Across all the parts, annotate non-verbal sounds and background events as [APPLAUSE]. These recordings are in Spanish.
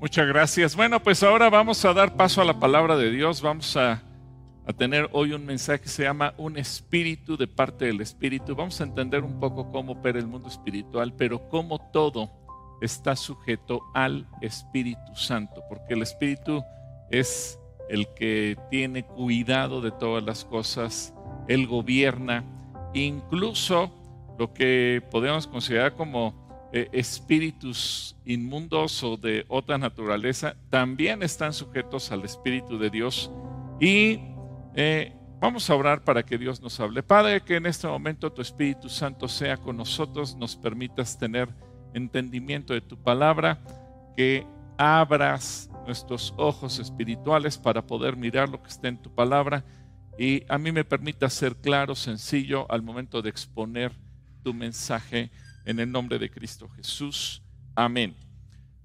Muchas gracias. Bueno, pues ahora vamos a dar paso a la palabra de Dios. Vamos a, a, tener hoy un mensaje que se llama Un espíritu de parte del espíritu. Vamos a entender un poco cómo opera el mundo espiritual, pero cómo todo está sujeto al Espíritu Santo, porque el Espíritu es el que tiene cuidado de todas las cosas, Él gobierna, incluso lo que podemos considerar como eh, espíritus inmundos o de otra naturaleza también están sujetos al Espíritu de Dios. Y eh, vamos a orar para que Dios nos hable. Padre, que en este momento tu Espíritu Santo sea con nosotros, nos permitas tener entendimiento de tu palabra, que abras nuestros ojos espirituales para poder mirar lo que está en tu palabra y a mí me permita ser claro, sencillo al momento de exponer tu mensaje en el nombre de Cristo Jesús. Amén.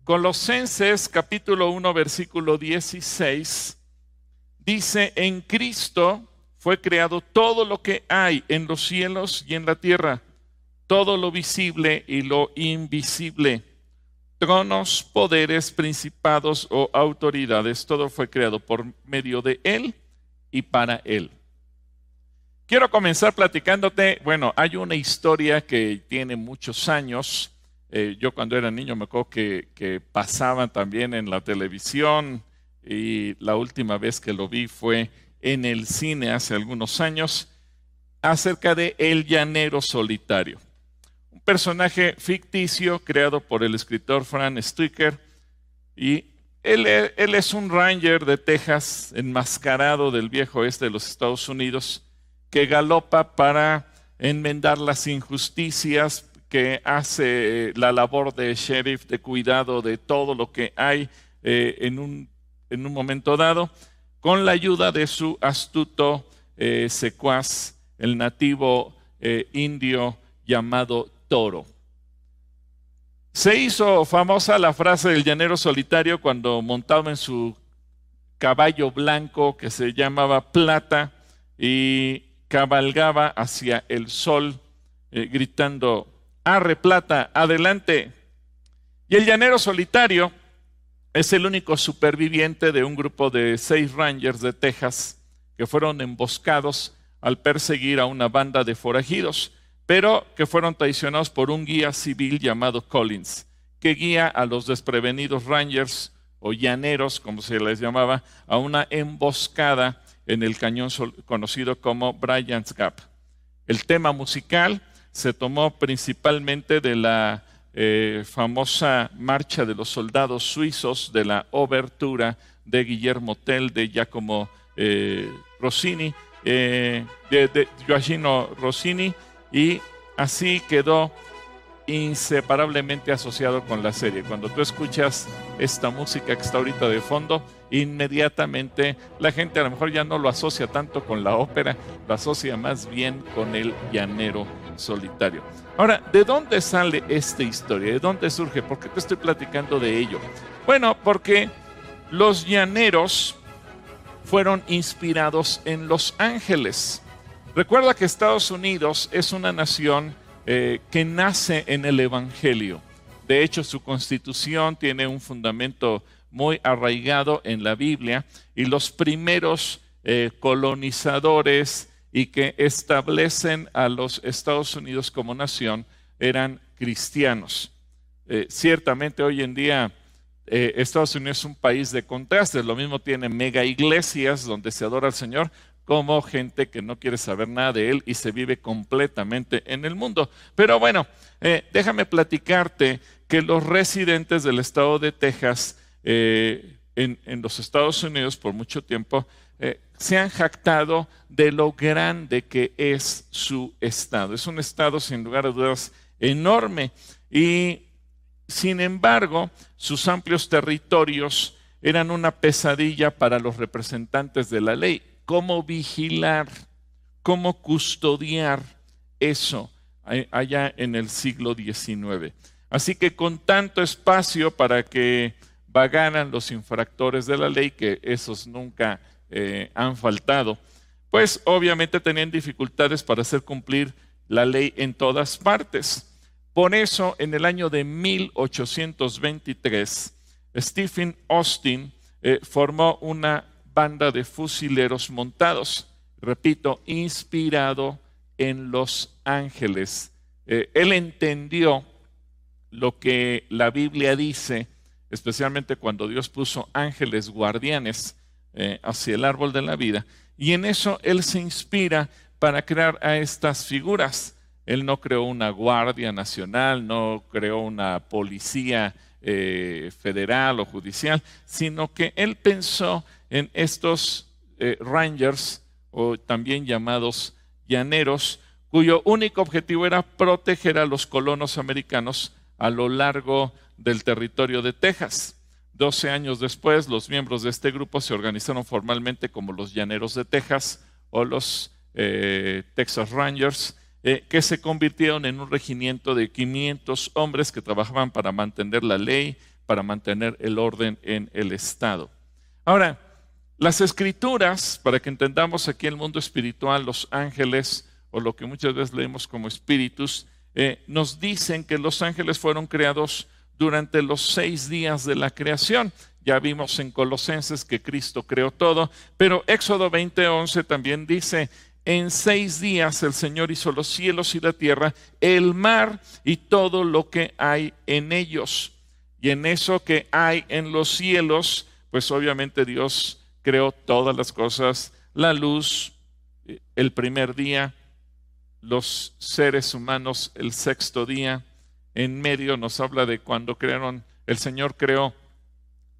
Colosenses capítulo 1 versículo 16 dice, en Cristo fue creado todo lo que hay en los cielos y en la tierra, todo lo visible y lo invisible, tronos, poderes, principados o autoridades, todo fue creado por medio de Él y para Él. Quiero comenzar platicándote, bueno, hay una historia que tiene muchos años. Eh, yo cuando era niño me acuerdo que, que pasaban también en la televisión y la última vez que lo vi fue en el cine hace algunos años acerca de El Llanero Solitario. Un personaje ficticio creado por el escritor Fran Stricker y él, él es un ranger de Texas enmascarado del viejo oeste de los Estados Unidos que galopa para enmendar las injusticias, que hace la labor de sheriff, de cuidado de todo lo que hay eh, en, un, en, un, momento dado, con la ayuda de su astuto eh, secuaz, el nativo eh, indio llamado Toro. Se hizo famosa la frase del llanero solitario cuando montaba en su caballo blanco que se llamaba Plata y cabalgaba hacia el sol, eh, gritando, arre plata, adelante. Y el llanero solitario es el único superviviente de un grupo de seis rangers de Texas que fueron emboscados al perseguir a una banda de forajidos, pero que fueron traicionados por un guía civil llamado Collins, que guía a los desprevenidos rangers o llaneros, como se les llamaba, a una emboscada en el cañón conocido como Bryant's Gap. El tema musical se tomó principalmente de la eh, famosa marcha de los soldados suizos de la obertura de Guillermo Tell de Giacomo eh, Rossini, eh, de, de Gioacchino Rossini, y así quedó inseparablemente asociado con la serie. Cuando tú escuchas esta música que está ahorita de fondo, inmediatamente la gente a lo mejor ya no lo asocia tanto con la ópera, lo asocia más bien con el llanero solitario. Ahora, ¿de dónde sale esta historia? ¿De dónde surge? ¿Por qué te estoy platicando de ello? Bueno, porque los llaneros fueron inspirados en los ángeles. Recuerda que Estados Unidos es una nación eh, que nace en el Evangelio. De hecho, su constitución tiene un fundamento muy arraigado en la Biblia y los primeros eh, colonizadores y que establecen a los Estados Unidos como nación eran cristianos. Eh, ciertamente hoy en día Estados Unidos es un país de contrastes, lo mismo tiene mega iglesias donde se adora al Señor, como gente que no quiere saber nada de él y se vive completamente en el mundo. Pero bueno, eh, déjame platicarte que los residentes del estado de Texas eh, en, los Estados Unidos por mucho tiempo eh, se han jactado de lo grande que es su estado. Es un estado sin lugar a dudas enorme y sin embargo sus amplios territorios eran una pesadilla para los representantes de la ley cómo vigilar, cómo custodiar eso allá en el siglo XIX. Así que con tanto espacio para que vagaran los infractores de la ley, que esos nunca eh, han faltado, pues obviamente tenían dificultades para hacer cumplir la ley en todas partes. Por eso, en el año de 1823, Stephen Austin eh, formó una banda de fusileros montados, repito, inspirado en los ángeles. Eh, él entendió lo que la Biblia dice, especialmente cuando Dios puso ángeles guardianes eh, hacia el árbol de la vida, y en eso él se inspira para crear a estas figuras. Él no creó una guardia nacional, no creó una policía eh, federal o judicial, sino que él pensó en estos rangers, o también llamados llaneros, cuyo único objetivo era proteger a los colonos americanos a lo largo del territorio de Texas. Doce años después, los miembros de este grupo se organizaron formalmente como los Llaneros de Texas o los eh, Texas Rangers, eh, que se convirtieron en un regimiento de 500 hombres que trabajaban para mantener la ley, para mantener el orden en el Estado. Ahora, las escrituras, para que entendamos aquí el mundo espiritual, los ángeles, o lo que muchas veces leemos como espíritus, eh, nos dicen que los ángeles fueron creados durante los seis días de la creación. Ya vimos en Colosenses que Cristo creó todo, pero Éxodo 20:11 también dice, en seis días el Señor hizo los cielos y la tierra, el mar y todo lo que hay en ellos. Y en eso que hay en los cielos, pues obviamente Dios creó todas las cosas, la luz, el primer día, los seres humanos el sexto día. En medio nos habla de cuando crearon, el Señor creó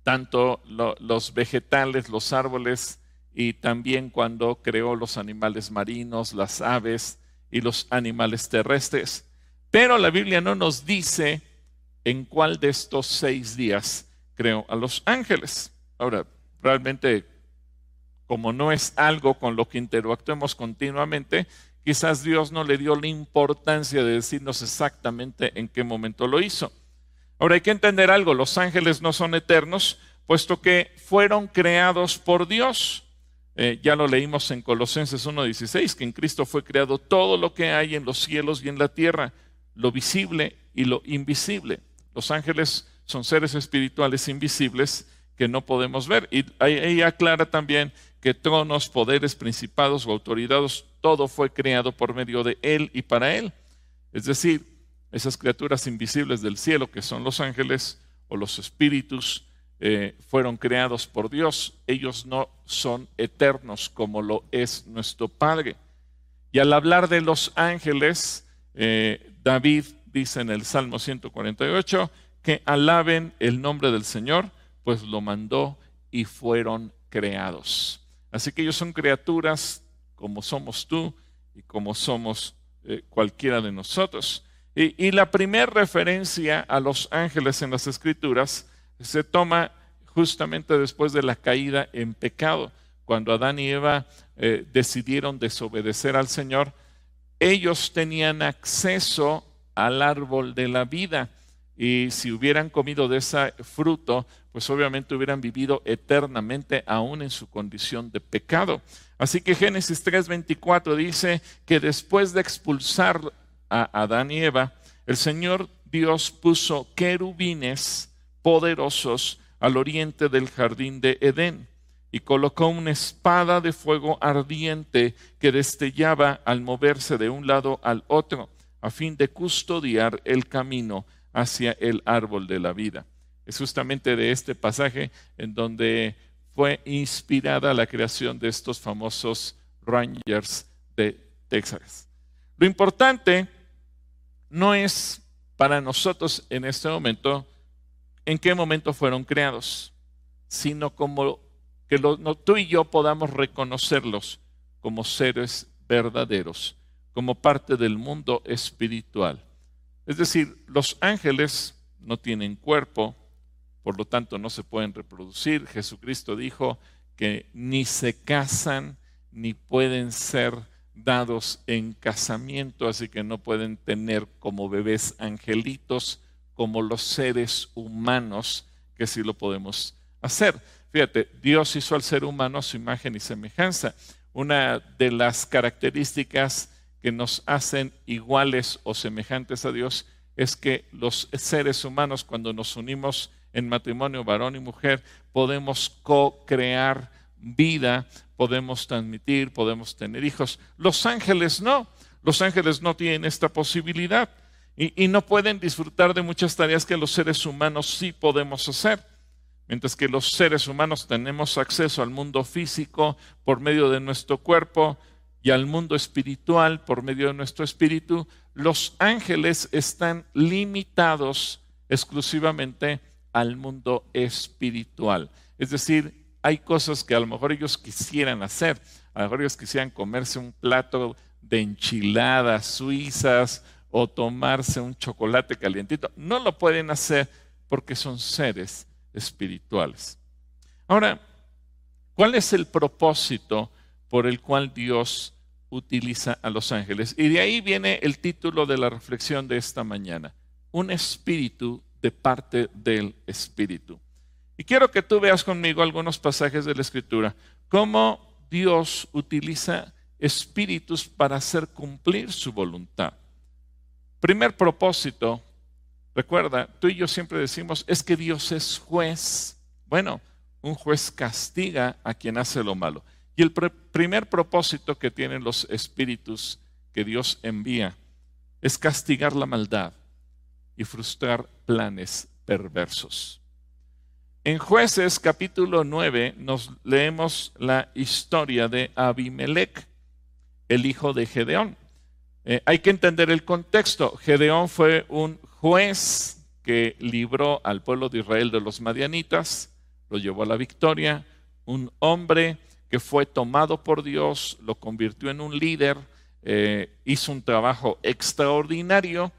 tanto los vegetales, los árboles, y también cuando creó los animales marinos, las aves y los animales terrestres. Pero la Biblia no nos dice en cuál de estos seis días creó a los ángeles. Ahora, realmente, como no es algo con lo que interactuemos continuamente, quizás Dios no le dio la importancia de decirnos exactamente en qué momento lo hizo. Ahora hay que entender algo, los ángeles no son eternos, puesto que fueron creados por Dios. Eh, ya lo leímos en Colosenses 1.16, que en Cristo fue creado todo lo que hay en los cielos y en la tierra, lo visible y lo invisible. Los ángeles son seres espirituales invisibles que no podemos ver. Y ahí aclara también que tronos, poderes, principados o autoridades, todo fue creado por medio de Él y para Él. Es decir, esas criaturas invisibles del cielo, que son los ángeles o los espíritus, eh, fueron creados por Dios. Ellos no son eternos como lo es nuestro Padre. Y al hablar de los ángeles, eh, David dice en el Salmo 148 que alaben el nombre del Señor, pues lo mandó y fueron creados. Así que ellos son criaturas como somos tú y como somos eh, cualquiera de nosotros. Y, la primera referencia a los ángeles en las escrituras se toma justamente después de la caída en pecado, cuando Adán y Eva eh, decidieron desobedecer al Señor. Ellos tenían acceso al árbol de la vida y si hubieran comido de ese fruto, pues obviamente hubieran vivido eternamente aún en su condición de pecado. Así que Génesis 3:24 dice que después de expulsar a Adán y Eva, el Señor Dios puso querubines poderosos al oriente del jardín de Edén y colocó una espada de fuego ardiente que destellaba al moverse de un lado al otro, a fin de custodiar el camino hacia el árbol de la vida. Es justamente de este pasaje en donde fue inspirada la creación de estos famosos Rangers de Texas. Lo importante no es para nosotros en este momento en qué momento fueron creados, sino como que tú y yo podamos reconocerlos como seres verdaderos, como parte del mundo espiritual. Es decir, los ángeles no tienen cuerpo, por lo tanto no se pueden reproducir. Jesucristo dijo que ni se casan ni pueden ser dados en casamiento, así que no pueden tener como bebés angelitos, como los seres humanos, que sí lo podemos hacer. Fíjate, Dios hizo al ser humano su imagen y semejanza. Una de las características que nos hacen iguales o semejantes a Dios es que los seres humanos cuando nos unimos en matrimonio varón y mujer, podemos co-crear vida, podemos transmitir, podemos tener hijos. Los ángeles no, los ángeles no tienen esta posibilidad y, y no pueden disfrutar de muchas tareas que los seres humanos sí podemos hacer. Mientras que los seres humanos tenemos acceso al mundo físico por medio de nuestro cuerpo y al mundo espiritual por medio de nuestro espíritu, los ángeles están limitados exclusivamente al mundo espiritual. Es decir, hay cosas que a lo mejor ellos quisieran hacer. A lo mejor ellos quisieran comerse un plato de enchiladas suizas o tomarse un chocolate calientito. No lo pueden hacer porque son seres espirituales. Ahora, ¿cuál es el propósito por el cual Dios utiliza a los ángeles? Y de ahí viene el título de la reflexión de esta mañana, un espíritu de parte del espíritu. Y quiero que tú veas conmigo algunos pasajes de la escritura, cómo Dios utiliza espíritus para hacer cumplir su voluntad. Primer propósito Recuerda, tú y yo siempre decimos, es que Dios es juez. Bueno, un juez castiga a quien hace lo malo. Y el primer propósito que tienen los espíritus que Dios envía es castigar la maldad y frustrar planes perversos. En jueces capítulo 9 nos leemos la historia de Abimelech, el hijo de Gedeón. Eh, hay que entender el contexto. Gedeón fue un juez que libró al pueblo de Israel de los madianitas, lo llevó a la victoria, un hombre que fue tomado por Dios, lo convirtió en un líder, eh, hizo un trabajo extraordinario,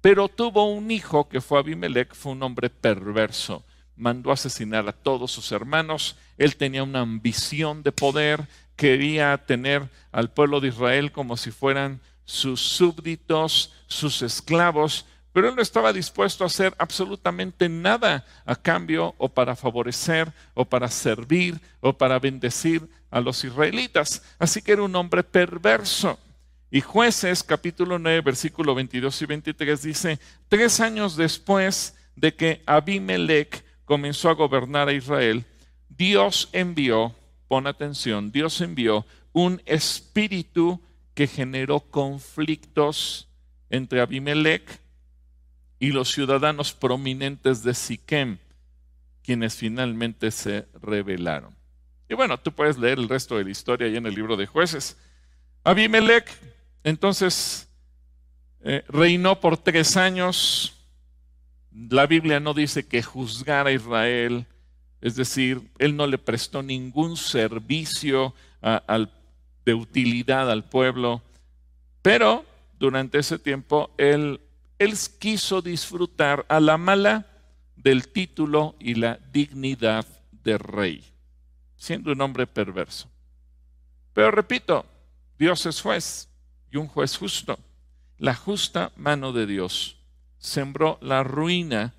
pero tuvo un hijo que fue Abimelech, fue un hombre perverso, mandó asesinar a todos sus hermanos, él tenía una ambición de poder, quería tener al pueblo de Israel como si fueran sus súbditos, sus esclavos, pero él no estaba dispuesto a hacer absolutamente nada a cambio o para favorecer o para servir o para bendecir a los israelitas. Así que era un hombre perverso. Y jueces capítulo 9 versículo 22 y 23 dice, tres años después de que Abimelech comenzó a gobernar a Israel, Dios envió, pon atención, Dios envió un espíritu que generó conflictos entre Abimelech y los ciudadanos prominentes de Siquem, quienes finalmente se rebelaron. Y bueno, tú puedes leer el resto de la historia ahí en el libro de jueces. Abimelech, entonces, eh, reinó por tres años. La Biblia no dice que juzgara a Israel, es decir, él no le prestó ningún servicio de utilidad al pueblo, pero durante ese tiempo él él quiso disfrutar a la mala del título y la dignidad de rey, siendo un hombre perverso. Pero repito, Dios es juez y un juez justo. La justa mano de Dios sembró la ruina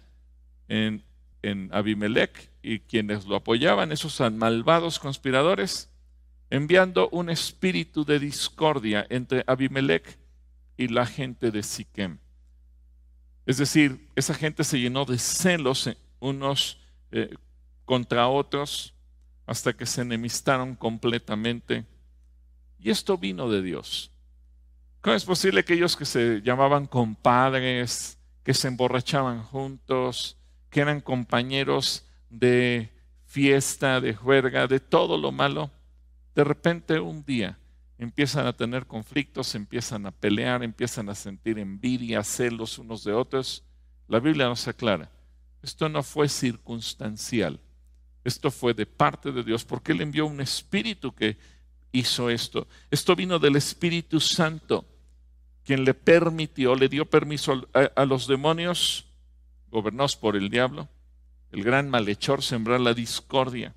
en, Abimelech y quienes lo apoyaban, esos malvados conspiradores, enviando un espíritu de discordia entre Abimelech y la gente de Siquem. Es decir, esa gente se llenó de celos unos eh, contra otros hasta que se enemistaron completamente. Y esto vino de Dios. ¿Cómo es posible que ellos que se llamaban compadres, que se emborrachaban juntos, que eran compañeros de fiesta, de juerga, de todo lo malo, de repente un día empiezan a tener conflictos, empiezan a pelear, empiezan a sentir envidia, celos unos de otros. La Biblia nos aclara, esto no fue circunstancial, esto fue de parte de Dios, porque Él envió un espíritu que hizo esto. Esto vino del Espíritu Santo, quien le permitió, le dio permiso a, los demonios, gobernados por el diablo, el gran malhechor, sembrar la discordia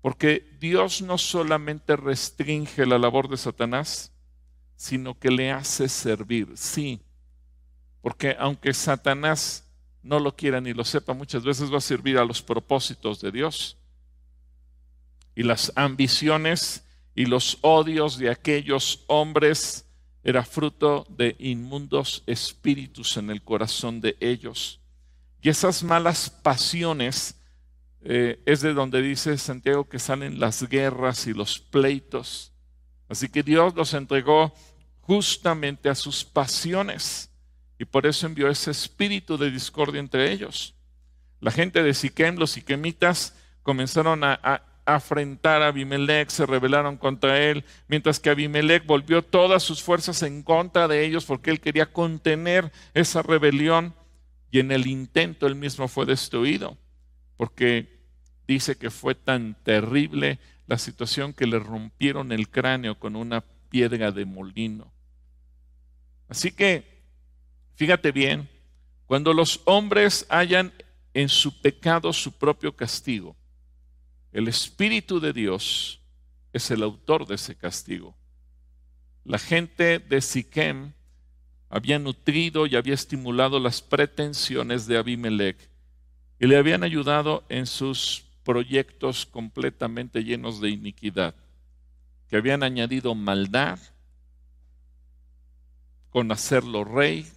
porque Dios no solamente restringe la labor de Satanás, sino que le hace servir, sí. Porque aunque Satanás no lo quiera ni lo sepa, muchas veces va a servir a los propósitos de Dios. Y las ambiciones y los odios de aquellos hombres era fruto de inmundos espíritus en el corazón de ellos. Y esas malas pasiones eh, es de donde dice Santiago que salen las guerras y los pleitos. Así que Dios los entregó justamente a sus pasiones y por eso envió ese espíritu de discordia entre ellos. La gente de Siquem, los siquemitas, comenzaron a, a afrentar a Abimelech, se rebelaron contra él, mientras que Abimelech volvió todas sus fuerzas en contra de ellos porque él quería contener esa rebelión y en el intento él mismo fue destruido, porque dice que fue tan terrible la situación que le rompieron el cráneo con una piedra de molino. Así que, fíjate bien, cuando los hombres hayan en su pecado su propio castigo, el Espíritu de Dios es el autor de ese castigo. La gente de Siquem había nutrido y había estimulado las pretensiones de Abimelech y le habían ayudado en sus proyectos completamente llenos de iniquidad, que habían añadido maldad con hacerlo rey.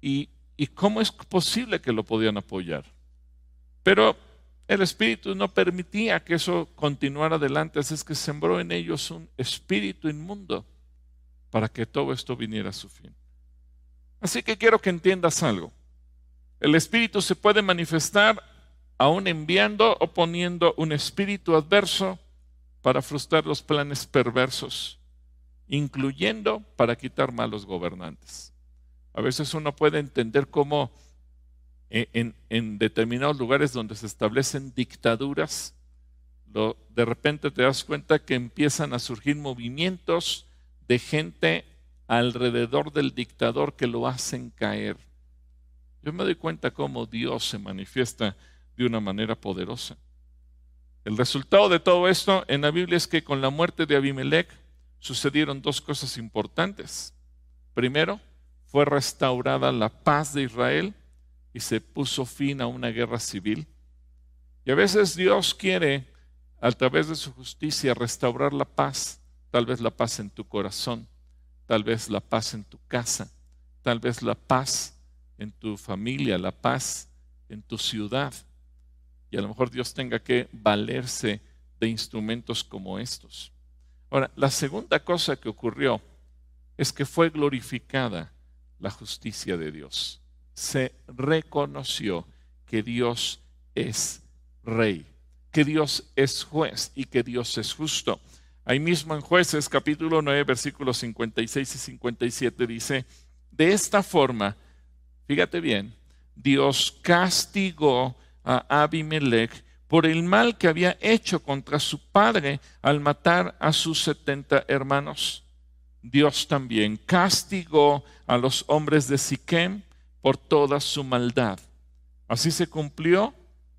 ¿Y, cómo es posible que lo podían apoyar? Pero el Espíritu no permitía que eso continuara adelante, así es que sembró en ellos un espíritu inmundo para que todo esto viniera a su fin. Así que quiero que entiendas algo. El Espíritu se puede manifestar aún enviando o poniendo un espíritu adverso para frustrar los planes perversos, incluyendo para quitar malos gobernantes. A veces uno puede entender cómo en, en, determinados lugares donde se establecen dictaduras, de repente te das cuenta que empiezan a surgir movimientos de gente alrededor del dictador que lo hacen caer. Yo me doy cuenta cómo Dios se manifiesta de una manera poderosa. El resultado de todo esto en la Biblia es que con la muerte de Abimelech sucedieron dos cosas importantes. Primero, fue restaurada la paz de Israel y se puso fin a una guerra civil. Y a veces Dios quiere, a través de su justicia, restaurar la paz, tal vez la paz en tu corazón, tal vez la paz en tu casa, tal vez la paz en tu familia, la paz en tu ciudad. Y a lo mejor Dios tenga que valerse de instrumentos como estos. Ahora, la segunda cosa que ocurrió es que fue glorificada la justicia de Dios se reconoció que Dios es rey, que Dios es juez y que Dios es justo. Ahí mismo en jueces capítulo 9 versículos 56 y 57 dice, de esta forma, fíjate bien, Dios castigó a Abimelech por el mal que había hecho contra su padre al matar a sus setenta hermanos. Dios también castigó a los hombres de Siquem por toda su maldad. Así se cumplió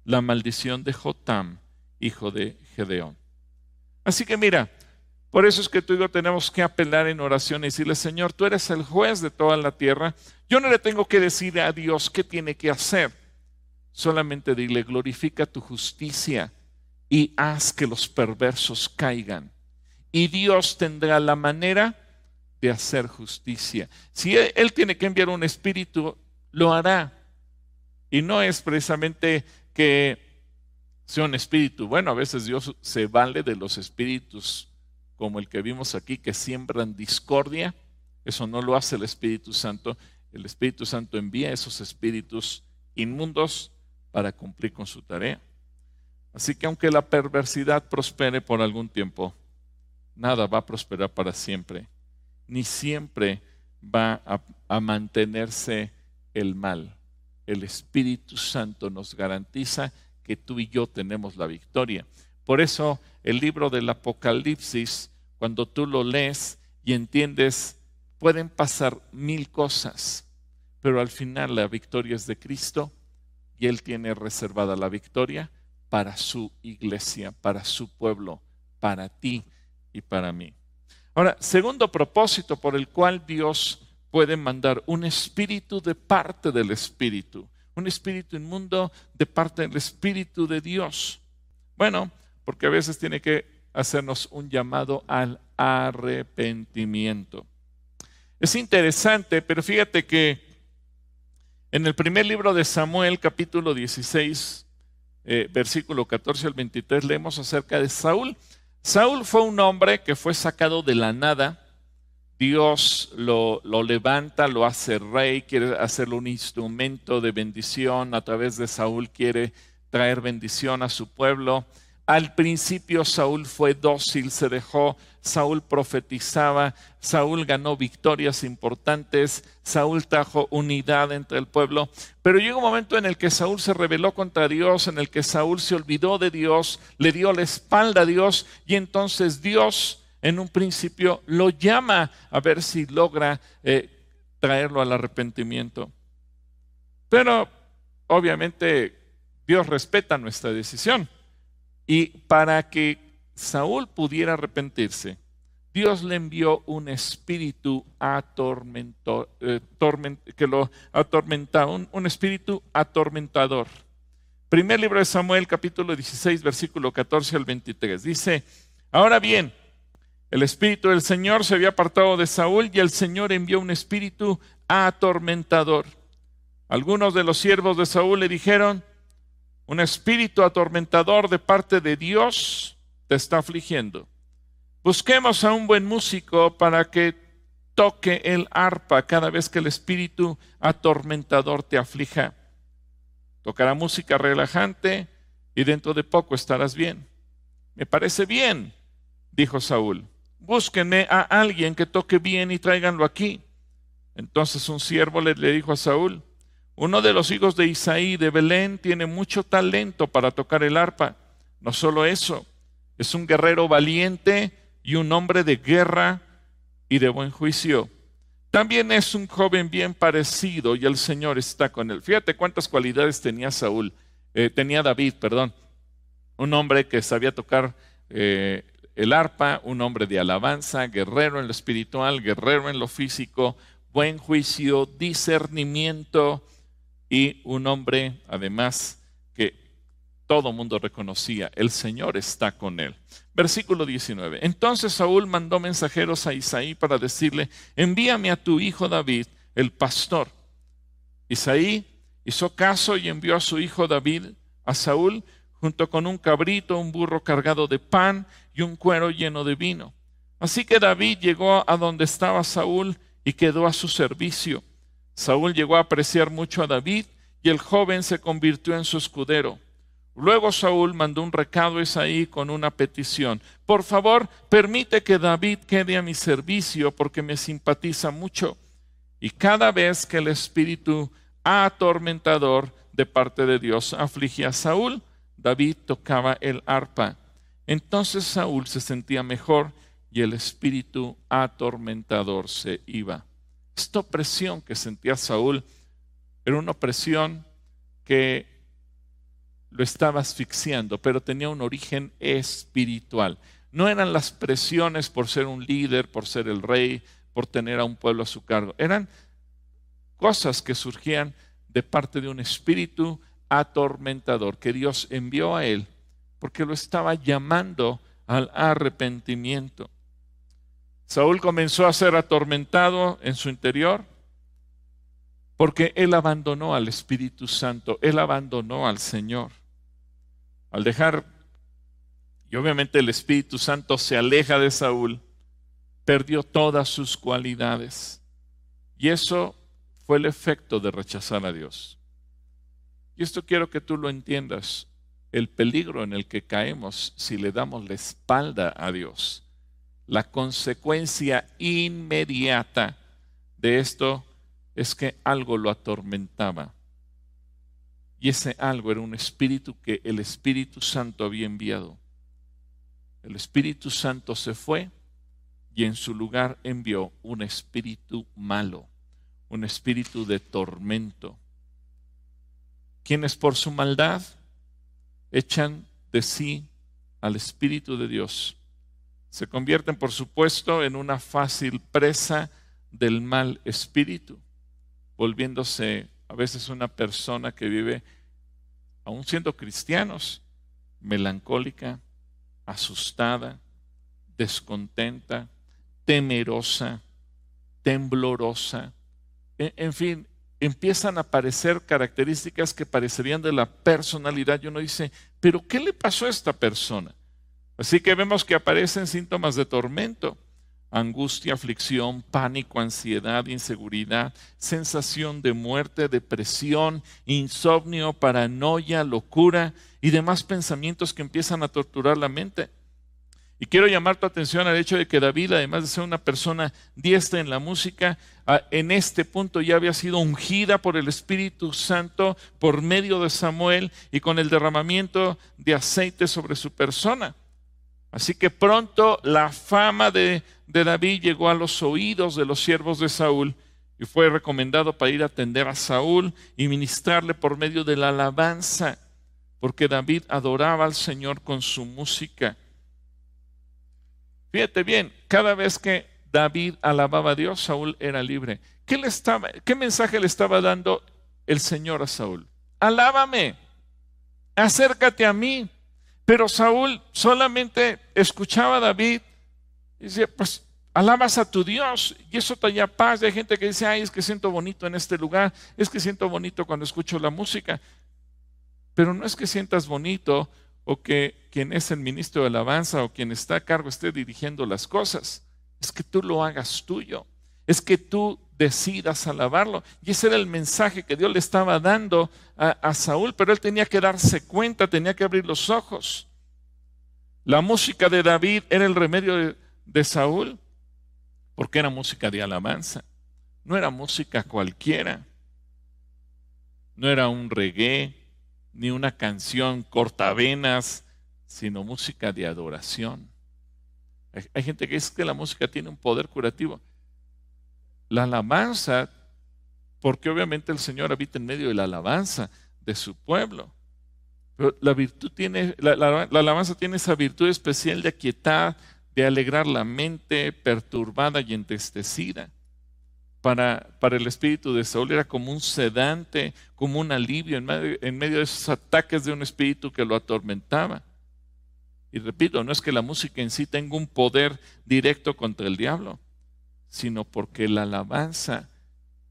la maldición de Jotam, hijo de Gedeón. Así que mira, por eso es que tú y yo tenemos que apelar en oración y decirle, Señor, tú eres el juez de toda la tierra. Yo no le tengo que decir a Dios qué tiene que hacer. Solamente dile, glorifica tu justicia y haz que los perversos caigan. Y Dios tendrá la manera de hacer justicia. Si Él tiene que enviar un espíritu lo hará. Y no es precisamente que sea un espíritu. Bueno, a veces Dios se vale de los espíritus como el que vimos aquí, que siembran discordia. Eso no lo hace el Espíritu Santo. El Espíritu Santo envía esos espíritus inmundos para cumplir con su tarea. Así que aunque la perversidad prospere por algún tiempo, nada va a prosperar para siempre, ni siempre va a, a mantenerse el mal. El Espíritu Santo nos garantiza que tú y yo tenemos la victoria. Por eso el libro del Apocalipsis, cuando tú lo lees y entiendes, pueden pasar mil cosas, pero al final la victoria es de Cristo y Él tiene reservada la victoria para su iglesia, para su pueblo, para ti y para mí. Ahora, segundo propósito por el cual Dios puede mandar un espíritu de parte del espíritu, un espíritu inmundo de parte del espíritu de Dios. Bueno, porque a veces tiene que hacernos un llamado al arrepentimiento. Es interesante, pero fíjate que En el primer libro de Samuel, capítulo 16, eh, versículo 14 al 23, leemos acerca de Saúl. Saúl fue un hombre que fue sacado de la nada. Dios lo, lo levanta, lo hace rey, quiere hacerlo un instrumento de bendición. A través de Saúl quiere traer bendición a su pueblo. Al principio Saúl fue dócil, se dejó, Saúl profetizaba, Saúl ganó victorias importantes, Saúl trajo unidad entre el pueblo, pero llegó un momento en el que Saúl se rebeló contra Dios, en el que Saúl se olvidó de Dios, le dio la espalda a Dios y entonces Dios en un principio lo llama a ver si logra eh, traerlo al arrepentimiento. Pero obviamente Dios respeta nuestra decisión. Y para que Saúl pudiera arrepentirse, Dios le envió un espíritu atormento, eh, que lo atormentaba, un, espíritu atormentador. Primer libro de Samuel, capítulo 16, versículo 14 al 23. Dice, ahora bien, el espíritu del Señor se había apartado de Saúl y el Señor envió un espíritu atormentador. Algunos de los siervos de Saúl le dijeron, un espíritu atormentador de parte de Dios te está afligiendo. Busquemos a un buen músico para que toque el arpa cada vez que el espíritu atormentador te aflija. Tocará música relajante y dentro de poco estarás bien. Me parece bien, dijo Saúl. Búsquenme a alguien que toque bien y tráiganlo aquí. Entonces un siervo le, le dijo a Saúl, uno de los hijos de Isaí de Belén tiene mucho talento para tocar el arpa. No solo eso, es un guerrero valiente y un hombre de guerra y de buen juicio. También es un joven bien parecido y el Señor está con él. Fíjate cuántas cualidades tenía Saúl, eh, tenía David, perdón. Un hombre que sabía tocar eh, el arpa, un hombre de alabanza, guerrero en lo espiritual, guerrero en lo físico, buen juicio, discernimiento, y un hombre además que todo mundo reconocía, el Señor está con él. Versículo 19. Entonces Saúl mandó mensajeros a Isaí para decirle, envíame a tu hijo David, el pastor. Isaí hizo caso y envió a su hijo David a Saúl junto con un cabrito, un burro cargado de pan y un cuero lleno de vino. Así que David llegó a donde estaba Saúl y quedó a su servicio. Saúl llegó a apreciar mucho a David y el joven se convirtió en su escudero. Luego Saúl mandó un recado a Isaí con una petición. Por favor, permite que David quede a mi servicio porque me simpatiza mucho. Y cada vez que el espíritu atormentador de parte de Dios afligía a Saúl, David tocaba el arpa. Entonces Saúl se sentía mejor y el espíritu atormentador se iba. Esta opresión que sentía Saúl era una opresión que lo estaba asfixiando, pero tenía un origen espiritual. No eran las presiones por ser un líder, por ser el rey, por tener a un pueblo a su cargo. Eran cosas que surgían de parte de un espíritu atormentador que Dios envió a él porque lo estaba llamando al arrepentimiento. Saúl comenzó a ser atormentado en su interior porque él abandonó al Espíritu Santo, él abandonó al Señor. Al dejar, y obviamente el Espíritu Santo se aleja de Saúl, perdió todas sus cualidades. Y eso fue el efecto de rechazar a Dios. Y esto quiero que tú lo entiendas, el peligro en el que caemos si le damos la espalda a Dios la consecuencia inmediata de esto es que algo lo atormentaba. Y ese algo era un espíritu que el Espíritu Santo había enviado. El Espíritu Santo se fue y en su lugar envió un espíritu malo, un espíritu de tormento, quienes por su maldad echan de sí al Espíritu de Dios se convierten, por supuesto, en una fácil presa del mal espíritu, volviéndose a veces una persona que vive, aún siendo cristianos, melancólica, asustada, descontenta, temerosa, temblorosa, en, fin, empiezan a aparecer características que parecerían de la personalidad y uno dice, pero ¿qué le pasó a esta persona? Así que vemos que aparecen síntomas de tormento, angustia, aflicción, pánico, ansiedad, inseguridad, sensación de muerte, depresión, insomnio, paranoia, locura y demás pensamientos que empiezan a torturar la mente. Y quiero llamar tu atención al hecho de que David, además de ser una persona diestra en la música, en este punto ya había sido ungida por el Espíritu Santo por medio de Samuel y con el derramamiento de aceite sobre su persona. Así que pronto la fama de, David llegó a los oídos de los siervos de Saúl y fue recomendado para ir a atender a Saúl y ministrarle por medio de la alabanza, porque David adoraba al Señor con su música. Fíjate bien, cada vez que David alababa a Dios, Saúl era libre. ¿Qué, le estaba, ¿Qué mensaje le estaba dando el Señor a Saúl? Alábame, acércate a mí. Pero Saúl solamente escuchaba a David y decía, pues alabas a tu Dios y eso te paz. Hay gente que dice, ay, es que siento bonito en este lugar, es que siento bonito cuando escucho la música. Pero no es que sientas bonito o que quien es el ministro de alabanza o quien está a cargo esté dirigiendo las cosas. Es que tú lo hagas tuyo. Es que tú decidas alabarlo. Y ese era el mensaje que Dios le estaba dando a, Saúl, pero él tenía que darse cuenta, tenía que abrir los ojos. La música de David era el remedio de, Saúl, porque era música de alabanza. No era música cualquiera. No era un reggae, ni una canción cortavenas, sino música de adoración. Hay, gente que dice que la música tiene un poder curativo. La alabanza, porque obviamente el Señor habita en medio de la alabanza de su pueblo. Pero la virtud tiene, la, la alabanza tiene esa virtud especial de aquietar, de alegrar la mente perturbada y entristecida para, para, el espíritu de Saúl era como un sedante, como un alivio en medio, en medio de esos ataques de un espíritu que lo atormentaba. Y repito, no es que la música en sí tenga un poder directo contra el diablo, sino porque la alabanza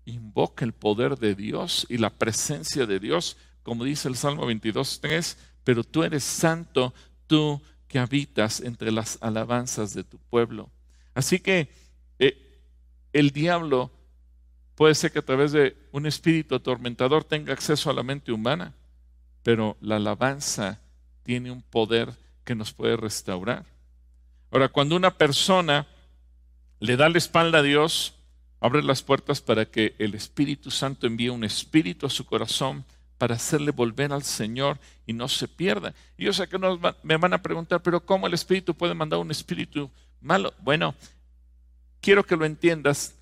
invoca el poder de Dios y la presencia de Dios, como dice el Salmo 22.3, pero tú eres santo, tú que habitas entre las alabanzas de tu pueblo. Así que eh, el diablo Puede ser que a través de un espíritu atormentador tenga acceso a la mente humana, pero la alabanza tiene un poder que nos puede restaurar. Ahora, cuando una persona le da la espalda a Dios, abre las puertas para que el Espíritu Santo envíe un espíritu a su corazón para hacerle volver al Señor y no se pierda. Y yo sé que me van a preguntar, pero ¿cómo el Espíritu puede mandar un espíritu malo? Bueno, quiero que lo entiendas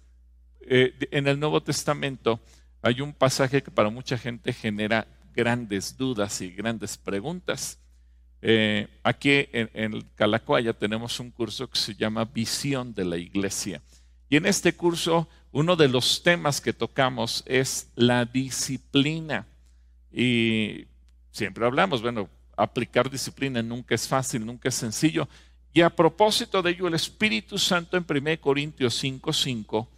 eh, en el Nuevo Testamento hay un pasaje que para mucha gente genera grandes dudas y grandes preguntas. Eh, aquí en, en tenemos un curso que se llama Visión de la Iglesia. Y en este curso uno de los temas que tocamos es la disciplina. Y siempre hablamos, bueno, aplicar disciplina nunca es fácil, nunca es sencillo. Y a propósito de ello, el Espíritu Santo en 1 Corintios 5:5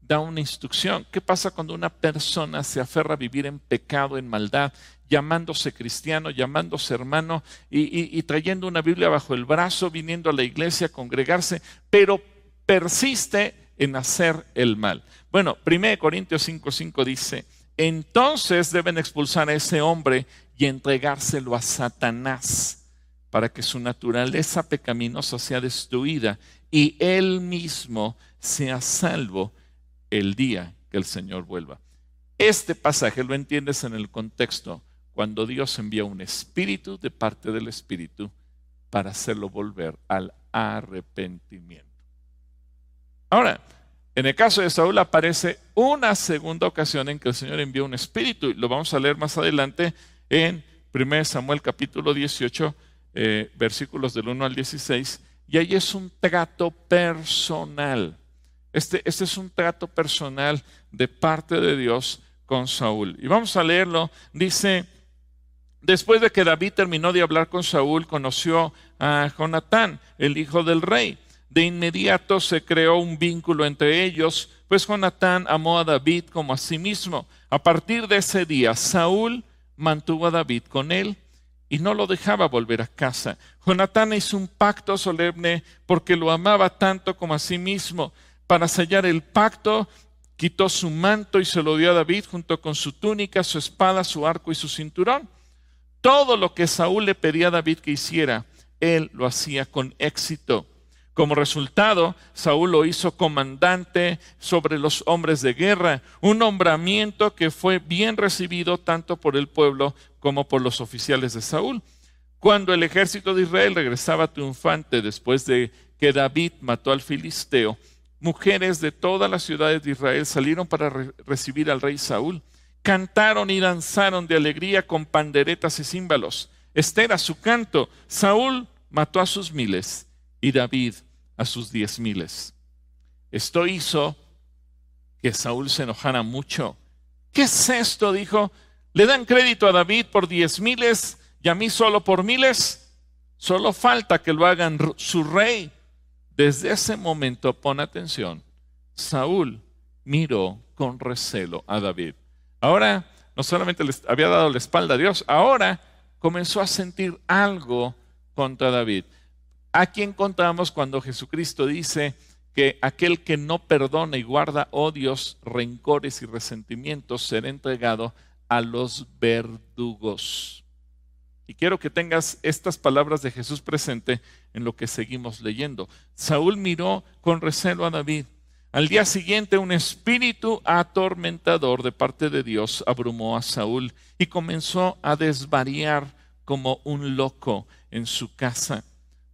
da una instrucción. ¿Qué pasa cuando una persona se aferra a vivir en pecado, en maldad, llamándose cristiano, llamándose hermano y, trayendo una Biblia bajo el brazo, viniendo a la iglesia a congregarse, pero persiste en hacer el mal? Bueno, 1 Corintios 5:5 dice, entonces deben expulsar a ese hombre y entregárselo a Satanás para que su naturaleza pecaminosa sea destruida y él mismo sea salvo el día que el Señor vuelva. Este pasaje lo entiendes en el contexto cuando Dios envía un espíritu de parte del espíritu para hacerlo volver al arrepentimiento. Ahora, en el caso de Saúl aparece una segunda ocasión en que el Señor envió un espíritu, y lo vamos a leer más adelante en 1 Samuel capítulo 18, eh, versículos del 1 al 16, y ahí es un trato personal. Este, este, es un trato personal de parte de Dios con Saúl. Y vamos a leerlo. Dice, después de que David terminó de hablar con Saúl, conoció a Jonatán, el hijo del rey. De inmediato se creó un vínculo entre ellos, pues Jonatán amó a David como a sí mismo. A partir de ese día, Saúl mantuvo a David con él y no lo dejaba volver a casa. Jonatán hizo un pacto solemne porque lo amaba tanto como a sí mismo. Para sellar el pacto, quitó su manto y se lo dio a David junto con su túnica, su espada, su arco y su cinturón. Todo lo que Saúl le pedía a David que hiciera, él lo hacía con éxito. Como resultado, Saúl lo hizo comandante sobre los hombres de guerra, un nombramiento que fue bien recibido tanto por el pueblo como por los oficiales de Saúl. Cuando el ejército de Israel regresaba triunfante después de que David mató al filisteo, mujeres de todas las ciudades de Israel salieron para recibir al rey Saúl. Cantaron y danzaron de alegría con panderetas y címbalos. Este era su canto. Saúl mató a sus miles y David a sus diez miles. Esto hizo que Saúl se enojara mucho. ¿Qué es esto? dijo. ¿Le dan crédito a David por diez miles y a mí solo por miles? Solo falta que lo hagan su rey. Desde ese momento, pon atención, Saúl miró con recelo a David. Ahora, no solamente le había dado la espalda a Dios, ahora comenzó a sentir algo contra David. Aquí encontramos cuando Jesucristo dice que aquel que no perdona y guarda odios, rencores y resentimientos será entregado a los verdugos. Y quiero que tengas estas palabras de Jesús presente en lo que seguimos leyendo. Saúl miró con recelo a David. Al día siguiente un espíritu atormentador de parte de Dios abrumó a Saúl y comenzó a desvariar como un loco en su casa.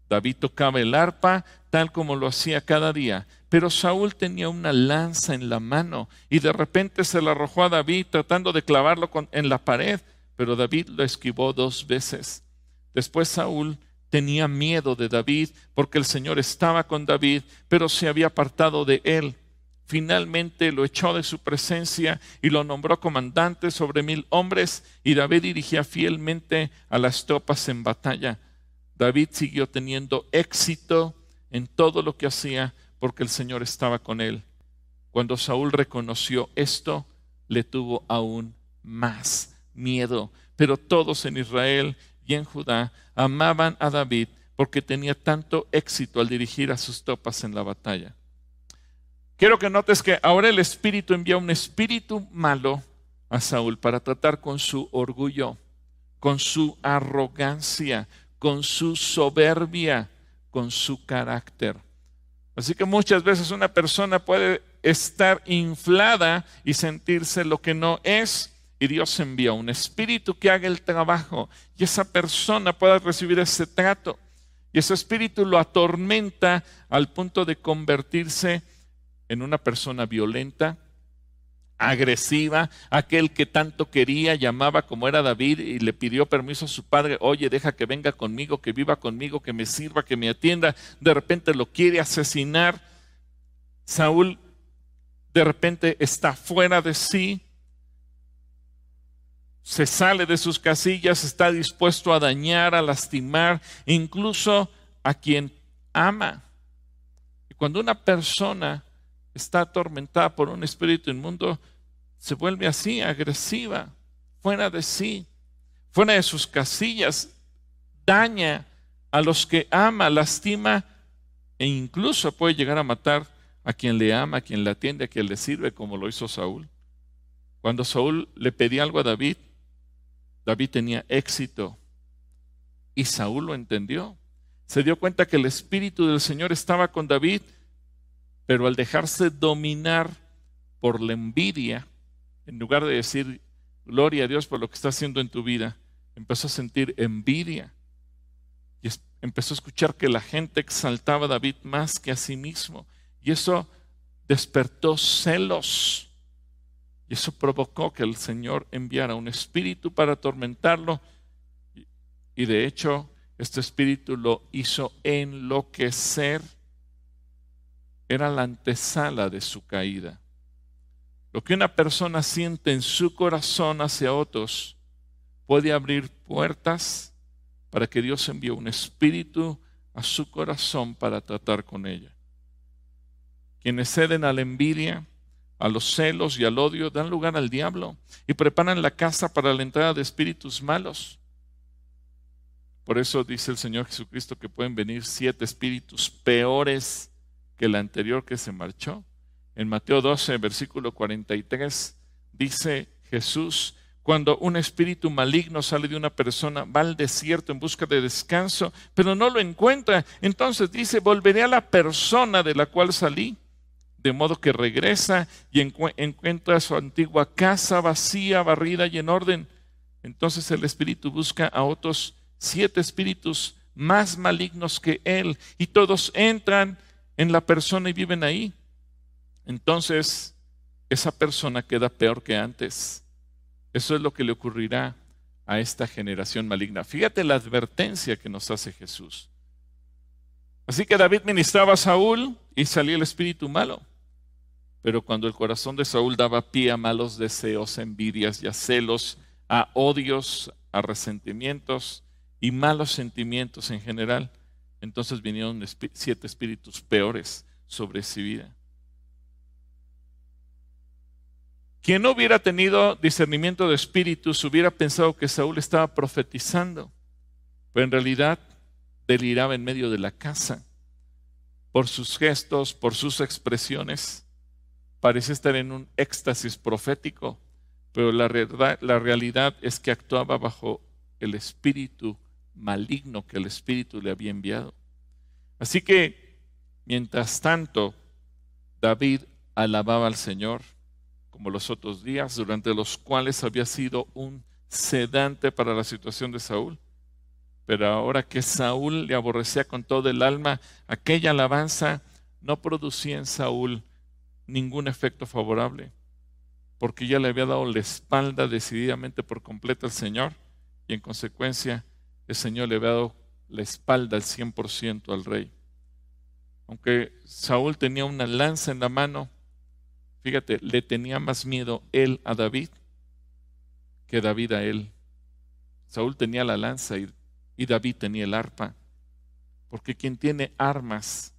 David tocaba el arpa tal como lo hacía cada día, pero Saúl tenía una lanza en la mano y de repente se la arrojó a David tratando de clavarlo en la pared, pero David lo esquivó dos veces. Después Saúl tenía miedo de David porque el Señor estaba con David, pero se había apartado de él. Finalmente lo echó de su presencia y lo nombró comandante sobre mil hombres y David dirigía fielmente a las tropas en batalla. David siguió teniendo éxito en todo lo que hacía porque el Señor estaba con él. Cuando Saúl reconoció esto, le tuvo aún más miedo. Pero todos en Israel y en Judá amaban a David porque tenía tanto éxito al dirigir a sus tropas en la batalla. Quiero que notes que ahora el Espíritu envía un espíritu malo a Saúl para tratar con su orgullo, con su arrogancia, con su soberbia, con su carácter. Así que muchas veces una persona puede estar inflada y sentirse lo que no es. Y Dios envía un espíritu que haga el trabajo y esa persona pueda recibir ese trato. Y ese espíritu lo atormenta al punto de convertirse en una persona violenta, agresiva, aquel que tanto quería, llamaba como era David y le pidió permiso a su padre, oye, deja que venga conmigo, que viva conmigo, que me sirva, que me atienda, de repente lo quiere asesinar. Saúl de repente está fuera de sí, se sale de sus casillas, está dispuesto a dañar, a lastimar, incluso a quien ama. Y cuando una persona está atormentada por un espíritu inmundo, se vuelve así, agresiva, fuera de sí, fuera de sus casillas, daña a los que ama, lastima e incluso puede llegar a matar a quien le ama, a quien le atiende, a quien le sirve, como lo hizo Saúl. Cuando Saúl le pedía algo a David, David tenía éxito y Saúl lo entendió. Se dio cuenta que el Espíritu del Señor estaba con David, pero al dejarse dominar por la envidia, en lugar de decir gloria a Dios por lo que está haciendo en tu vida, empezó a sentir envidia y empezó a escuchar que la gente exaltaba a David más que a sí mismo. Y eso despertó celos. Y eso provocó que el Señor enviara un espíritu para atormentarlo. Y de hecho, este espíritu lo hizo enloquecer. Era la antesala de su caída. Lo que una persona siente en su corazón hacia otros puede abrir puertas para que Dios envíe un espíritu a su corazón para tratar con ella. Quienes ceden a la envidia, a los celos y al odio dan lugar al diablo y preparan la casa para la entrada de espíritus malos. Por eso dice el Señor Jesucristo que pueden venir siete espíritus peores que el anterior que se marchó. En Mateo 12, versículo 43, dice Jesús, cuando un espíritu maligno sale de una persona, va al desierto en busca de descanso, pero no lo encuentra. Entonces dice, volveré a la persona de la cual salí de modo que regresa y encuentra su antigua casa vacía, barrida y en orden. Entonces el espíritu busca a otros siete espíritus más malignos que él y todos entran en la persona y viven ahí. Entonces esa persona queda peor que antes. Eso es lo que le ocurrirá a esta generación maligna. Fíjate la advertencia que nos hace Jesús. Así que David ministraba a Saúl y salía el espíritu malo. Pero cuando el corazón de Saúl daba pie a malos deseos, envidias y a celos, a odios, a resentimientos y malos sentimientos en general, entonces vinieron siete espíritus peores sobre su vida. Quien no hubiera tenido discernimiento de espíritus hubiera pensado que Saúl estaba profetizando, pero en realidad deliraba en medio de la casa por sus gestos, por sus expresiones parece estar en un éxtasis profético, pero la, la realidad es que actuaba bajo el espíritu maligno que el espíritu le había enviado. Así que, mientras tanto, David alababa al Señor, como los otros días, durante los cuales había sido un sedante para la situación de Saúl. Pero ahora que Saúl le aborrecía con todo el alma, aquella alabanza no producía en Saúl ningún efecto favorable, porque ya le había dado la espalda decididamente por completo al Señor y en consecuencia el Señor le había dado la espalda al 100% al rey. Aunque Saúl tenía una lanza en la mano, fíjate, le tenía más miedo él a David que David a él. Saúl tenía la lanza y, y David tenía el arpa, porque quien tiene armas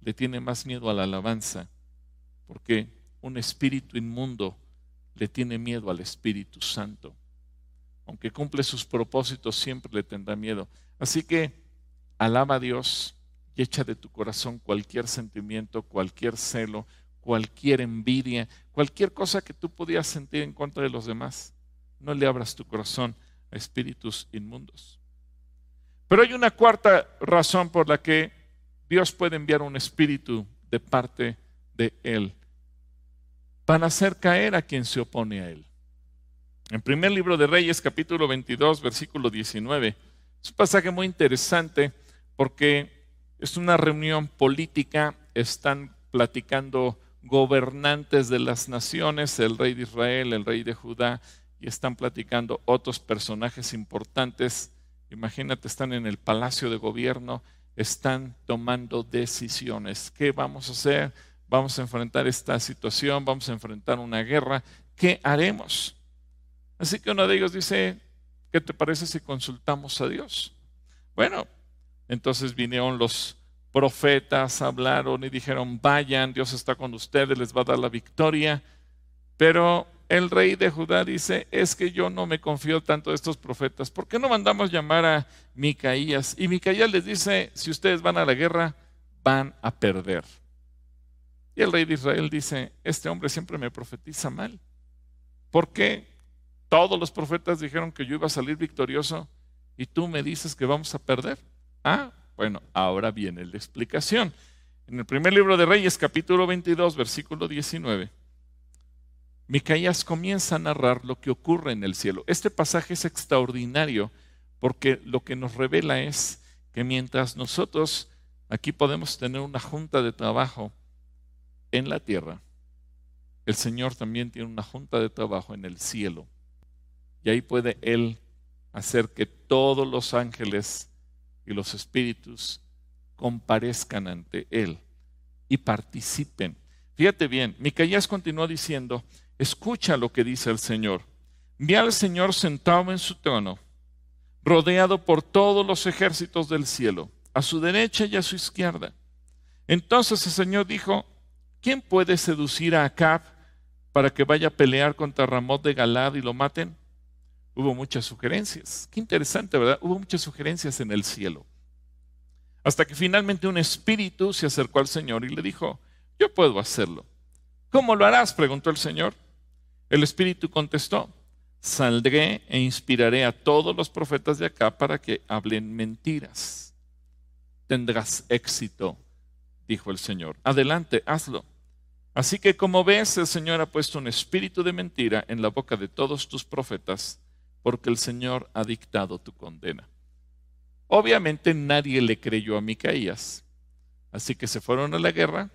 le tiene más miedo a la alabanza porque un espíritu inmundo le tiene miedo al Espíritu Santo. Aunque cumple sus propósitos, siempre le tendrá miedo. Así que alaba a Dios y echa de tu corazón cualquier sentimiento, cualquier celo, cualquier envidia, cualquier cosa que tú podías sentir en contra de los demás. No le abras tu corazón a espíritus inmundos. Pero hay una cuarta razón por la que Dios puede enviar un espíritu de parte de Él para hacer caer a quien se opone a Él. En primer libro de Reyes, capítulo 22, versículo 19, es un pasaje muy interesante porque es una reunión política, están platicando gobernantes de las naciones, el rey de Israel, el rey de Judá, y están platicando otros personajes importantes. Imagínate, están en el palacio de gobierno, están tomando decisiones. ¿Qué vamos a hacer? Vamos a enfrentar esta situación, vamos a enfrentar una guerra, ¿qué haremos? Así que uno de ellos dice, ¿qué te parece si consultamos a Dios? Bueno, entonces vinieron los profetas, hablaron y dijeron, vayan, Dios está con ustedes, les va a dar la victoria. Pero el rey de Judá dice, es que yo no me confío tanto de estos profetas, ¿por qué no mandamos llamar a Micaías? Y Micaías les dice, si ustedes van a la guerra, van a perder. Y el rey de Israel dice, este hombre siempre me profetiza mal. ¿Por qué todos los profetas dijeron que yo iba a salir victorioso y tú me dices que vamos a perder? Ah, bueno, ahora viene la explicación. En el primer libro de Reyes, capítulo 22, versículo 19, Micaías comienza a narrar lo que ocurre en el cielo. Este pasaje es extraordinario porque lo que nos revela es que mientras nosotros aquí podemos tener una junta de trabajo en la tierra, el Señor también tiene una junta de trabajo en el cielo. Y ahí puede Él hacer que todos los ángeles y los espíritus comparezcan ante Él y participen. Fíjate bien, Micaías continuó diciendo, escucha lo que dice el Señor. Vi al Señor sentado en su trono, rodeado por todos los ejércitos del cielo. a su derecha y a su izquierda. Entonces el Señor dijo, ¿quién puede seducir a Acab para que vaya a pelear contra Ramón de Galad y lo maten? Hubo muchas sugerencias. Qué interesante, ¿verdad? Hubo muchas sugerencias en el cielo. Hasta que finalmente un espíritu se acercó al Señor y le dijo, yo puedo hacerlo. ¿Cómo lo harás? preguntó el Señor. El espíritu contestó, saldré e inspiraré a todos los profetas de acá para que hablen mentiras. Tendrás éxito, dijo el Señor. Adelante, hazlo. Así que como ves, el Señor ha puesto un espíritu de mentira en la boca de todos tus profetas, porque el Señor ha dictado tu condena. Obviamente nadie le creyó a Micaías, así que se fueron a la guerra,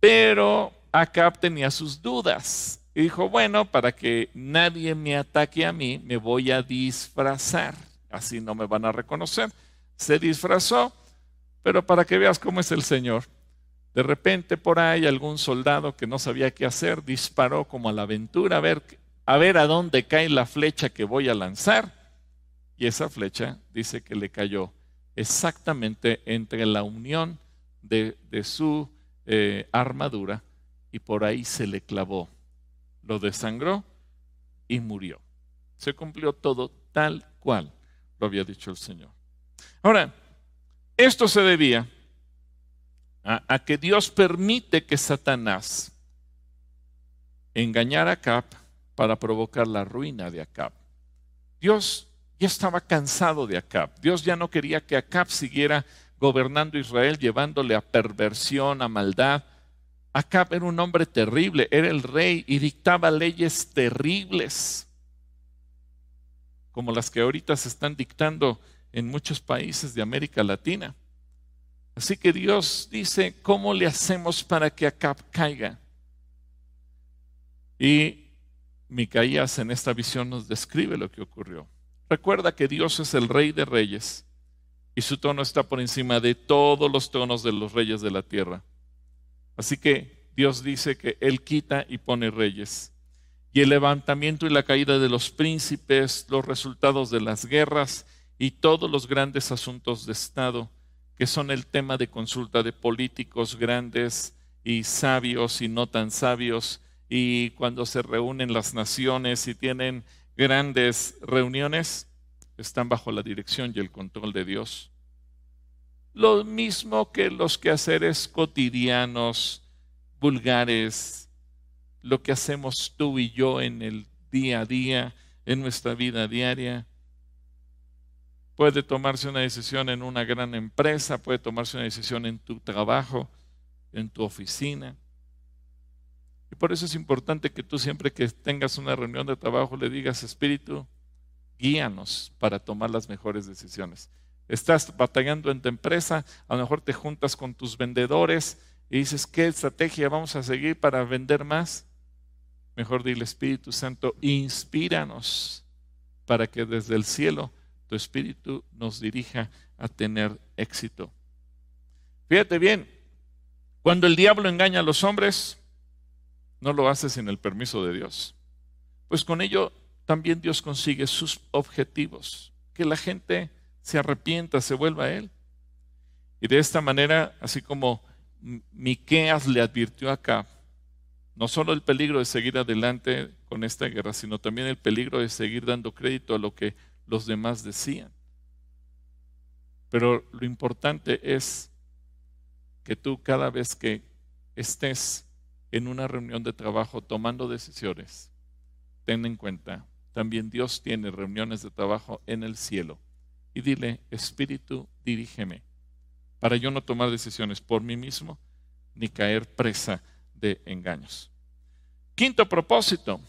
pero Acab tenía sus dudas y dijo, bueno, para que nadie me ataque a mí, me voy a disfrazar. Así no me van a reconocer. Se disfrazó, pero para que veas cómo es el Señor. De repente por ahí algún soldado que no sabía qué hacer disparó como a la aventura a ver, a ver a dónde cae la flecha que voy a lanzar. Y esa flecha dice que le cayó exactamente entre la unión de, su eh, armadura y por ahí se le clavó lo desangró y murió. Se cumplió todo tal cual lo había dicho el Señor. Ahora, esto se debía a, que Dios permite que Satanás engañara a Acab para provocar la ruina de Acab. Dios ya estaba cansado de Acab. Dios ya no quería que Acab siguiera gobernando Israel, llevándole a perversión, a maldad, Acab era un hombre terrible, era el rey y dictaba leyes terribles, como las que ahorita se están dictando en muchos países de América Latina. Así que Dios dice, ¿cómo le hacemos para que Acab caiga? Y Micaías en esta visión nos describe lo que ocurrió. Recuerda que Dios es el rey de reyes y su tono está por encima de todos los tonos de los reyes de la tierra. Así que Dios dice que Él quita y pone reyes. Y el levantamiento y la caída de los príncipes, los resultados de las guerras y todos los grandes asuntos de Estado, que son el tema de consulta de políticos grandes y sabios y no tan sabios, y cuando se reúnen las naciones y tienen grandes reuniones, están bajo la dirección y el control de Dios lo mismo que los quehaceres cotidianos, vulgares, lo que hacemos tú y yo en el día a día, en nuestra vida diaria. Puede tomarse una decisión en una gran empresa, puede tomarse una decisión en tu trabajo, en tu oficina. Y por eso es importante que tú siempre que tengas una reunión de trabajo le digas, Espíritu, guíanos para tomar las mejores decisiones. Estás batallando en tu empresa, a lo mejor te juntas con tus vendedores y dices, ¿qué estrategia vamos a seguir para vender más? Mejor dile, Espíritu Santo, inspíranos para que desde el cielo tu Espíritu nos dirija a tener éxito. Fíjate bien, cuando el diablo engaña a los hombres, no lo hace sin el permiso de Dios. Pues con ello también Dios consigue sus objetivos, que la gente se arrepienta, se vuelva a Él. Y de esta manera, así como Miqueas le advirtió acá, no solo el peligro de seguir adelante con esta guerra, sino también el peligro de seguir dando crédito a lo que los demás decían. Pero lo importante es que tú cada vez que estés en una reunión de trabajo tomando decisiones, ten en cuenta, también Dios tiene reuniones de trabajo en el cielo y dile, Espíritu, dirígeme, para yo no tomar decisiones por mí mismo ni caer presa de engaños. Quinto propósito,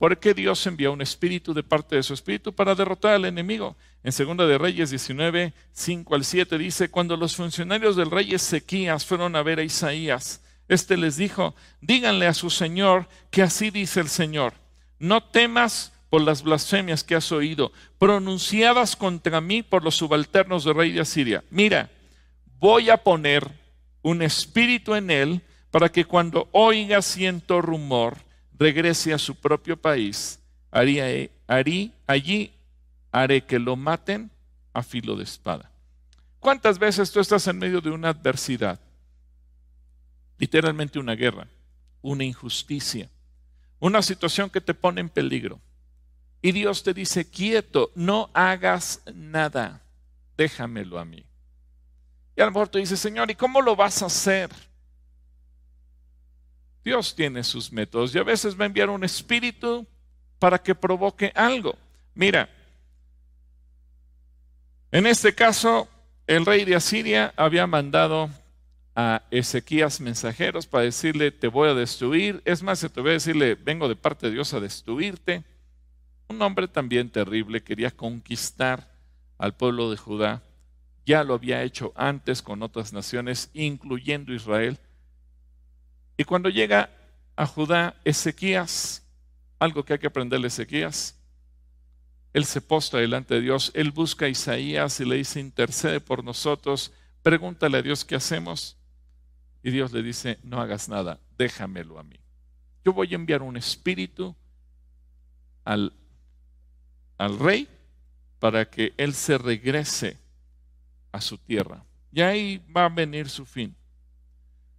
¿por qué Dios envió un espíritu de parte de su espíritu para derrotar al enemigo? En Segunda de Reyes 19, 5 al 7 dice, cuando los funcionarios del rey Ezequías fueron a ver a Isaías, este les dijo, díganle a su Señor que así dice el Señor, no temas por las blasfemias que has oído, pronunciadas contra mí por los subalternos del rey de Asiria. Mira, voy a poner un espíritu en él para que cuando oiga ciento rumor, regrese a su propio país. allí haré que lo maten a filo de espada. ¿Cuántas veces tú estás en medio de una adversidad? Literalmente una guerra, una injusticia, una situación que te pone en peligro. Y Dios te dice, quieto, no hagas nada, déjamelo a mí. Y a lo mejor tú dices, Señor, ¿y cómo lo vas a hacer? Dios tiene sus métodos y a veces va a enviar un espíritu para que provoque algo. Mira, en este caso, el rey de Asiria había mandado a Ezequías mensajeros para decirle, te voy a destruir. Es más, se te voy a decirle, vengo de parte de Dios a destruirte. Un hombre también terrible quería conquistar al pueblo de Judá. Ya lo había hecho antes con otras naciones, incluyendo Israel. Y cuando llega a Judá, Ezequías, algo que hay que aprenderle Ezequías, él se postra delante de Dios, él busca a Isaías y le dice, intercede por nosotros, pregúntale a Dios qué hacemos. Y Dios le dice, no hagas nada, déjamelo a mí. Yo voy a enviar un espíritu al, al rey para que él se regrese a su tierra. Y ahí va a venir su fin.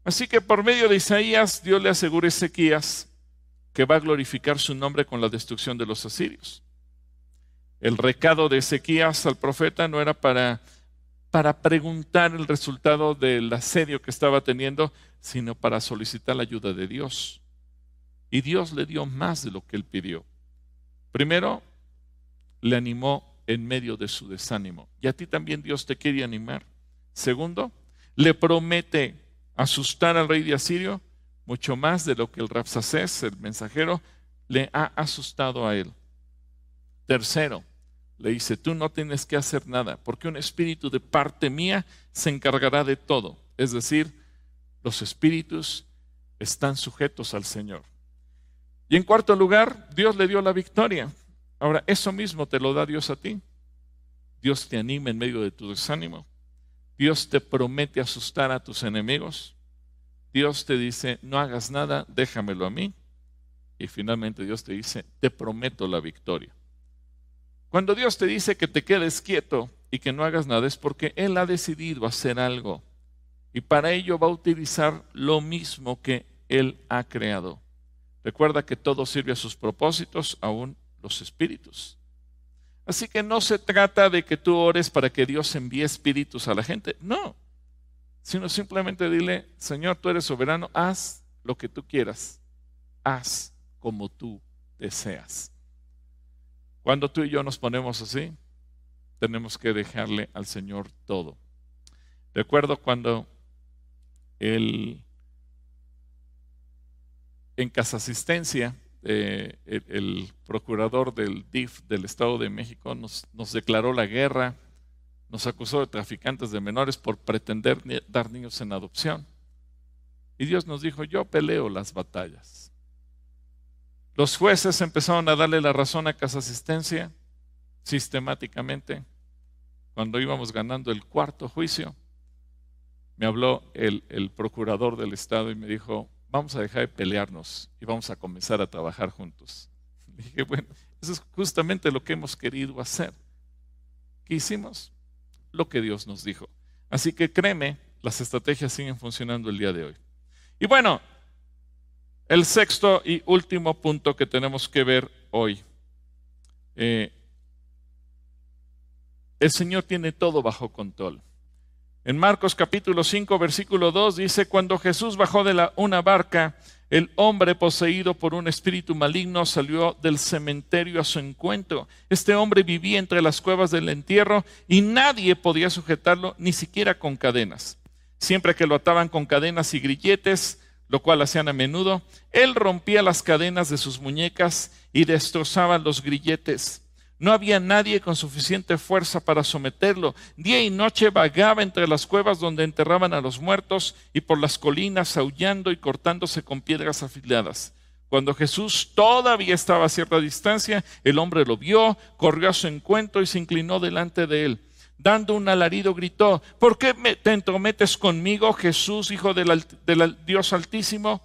Así que por medio de Isaías, Dios le asegura a Ezequías que va a glorificar su nombre con la destrucción de los asirios. El recado de Ezequías al profeta no era para, para preguntar el resultado del asedio que estaba teniendo, sino para solicitar la ayuda de Dios. Y Dios le dio más de lo que él pidió. Primero, le animó en medio de su desánimo. Y a ti también Dios te quiere animar. Segundo, le promete asustar al rey de Asirio mucho más de lo que el Rapsacés, el mensajero, le ha asustado a él. Tercero, le dice, tú no tienes que hacer nada, porque un espíritu de parte mía se encargará de todo. Es decir, los espíritus están sujetos al Señor. Y en cuarto lugar, Dios le dio la victoria. Ahora, eso mismo te lo da Dios a ti. Dios te anima en medio de tu desánimo. Dios te promete asustar a tus enemigos. Dios te dice, no hagas nada, déjamelo a mí. Y finalmente Dios te dice, te prometo la victoria. Cuando Dios te dice que te quedes quieto y que no hagas nada es porque Él ha decidido hacer algo. Y para ello va a utilizar lo mismo que Él ha creado. Recuerda que todo sirve a sus propósitos, aún los espíritus. Así que no se trata de que tú ores para que Dios envíe espíritus a la gente. No. Sino simplemente dile, Señor, tú eres soberano, haz lo que tú quieras. Haz como tú deseas. Cuando tú y yo nos ponemos así, tenemos que dejarle al Señor todo. Recuerdo cuando el, en casa asistencia, eh, el, procurador del DIF del Estado de México nos, nos declaró la guerra, nos acusó de traficantes de menores por pretender dar niños en adopción. Y Dios nos dijo, yo peleo las batallas. Los jueces empezaron a darle la razón a Casa Asistencia sistemáticamente. Cuando íbamos ganando el cuarto juicio, me habló el, procurador del Estado y me dijo, vamos a dejar de pelearnos y vamos a comenzar a trabajar juntos. [LAUGHS] dije, bueno, eso es justamente lo que hemos querido hacer. ¿Qué hicimos? Lo que Dios nos dijo. Así que créeme, las estrategias siguen funcionando el día de hoy. Y bueno, el sexto y último punto que tenemos que ver hoy. Eh, el Señor tiene todo bajo control. En Marcos capítulo 5, versículo 2 dice, cuando Jesús bajó de la, una barca, el hombre poseído por un espíritu maligno salió del cementerio a su encuentro. Este hombre vivía entre las cuevas del entierro y nadie podía sujetarlo, ni siquiera con cadenas. Siempre que lo ataban con cadenas y grilletes, lo cual hacían a menudo, él rompía las cadenas de sus muñecas y destrozaba los grilletes. No había nadie con suficiente fuerza para someterlo. Día y noche vagaba entre las cuevas donde enterraban a los muertos y por las colinas aullando y cortándose con piedras afiladas. Cuando Jesús todavía estaba a cierta distancia, el hombre lo vio, corrió a su encuentro y se inclinó delante de él dando un alarido, gritó, ¿por qué te entrometes conmigo, Jesús, Hijo del, Dios Altísimo?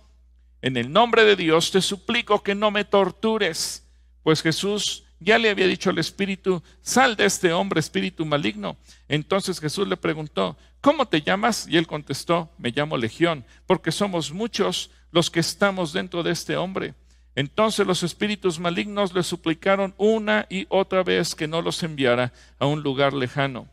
En el nombre de Dios te suplico que no me tortures. Pues Jesús ya le había dicho al espíritu, sal de este hombre, espíritu maligno. Entonces Jesús le preguntó, ¿cómo te llamas? Y él contestó, me llamo Legión, porque somos muchos los que estamos dentro de este hombre. Entonces los espíritus malignos le suplicaron una y otra vez que no los enviara a un lugar lejano.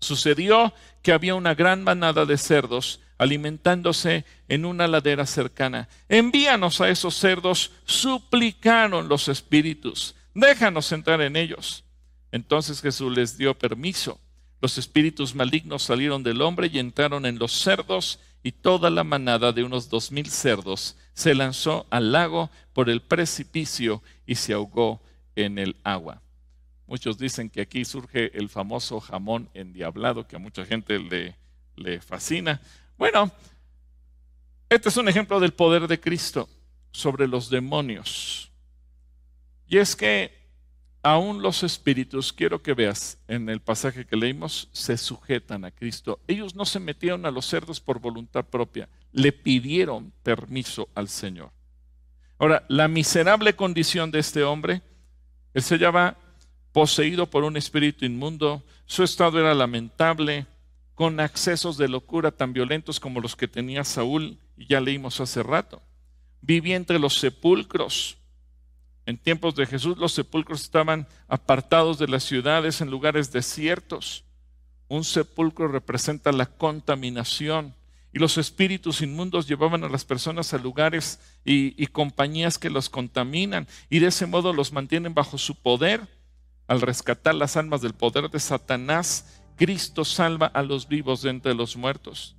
Sucedió que había una gran manada de cerdos alimentándose en una ladera cercana. Envíanos a esos cerdos, suplicaron los espíritus, déjanos entrar en ellos. Entonces Jesús les dio permiso. Los espíritus malignos salieron del hombre y entraron en los cerdos, y toda la manada de unos dos mil cerdos se lanzó al lago por el precipicio y se ahogó en el agua. Muchos dicen que aquí surge el famoso jamón endiablado que a mucha gente le, le fascina. Bueno, este es un ejemplo del poder de Cristo sobre los demonios. Y es que aún los espíritus, quiero que veas en el pasaje que leímos, se sujetan a Cristo. Ellos no se metieron a los cerdos por voluntad propia, le pidieron permiso al Señor. Ahora, la miserable condición de este hombre, él se llama poseído por un espíritu inmundo, su estado era lamentable, con accesos de locura tan violentos como los que tenía Saúl, y ya leímos hace rato. Vivía entre los sepulcros. En tiempos de Jesús los sepulcros estaban apartados de las ciudades en lugares desiertos. Un sepulcro representa la contaminación y los espíritus inmundos llevaban a las personas a lugares y, compañías que los contaminan y de ese modo los mantienen bajo su poder. Al rescatar las almas del poder de Satanás, Cristo salva a los vivos de entre los muertos.